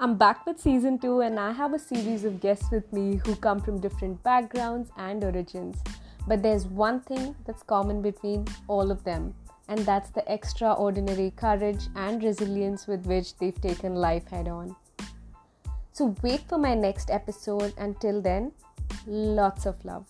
I'm back with season 2 and I have a series of guests with me who come from different backgrounds and origins. But there's one thing that's common between all of them, and that's the extraordinary courage and resilience with which they've taken life head on. So wait for my next episode. Until then, lots of love.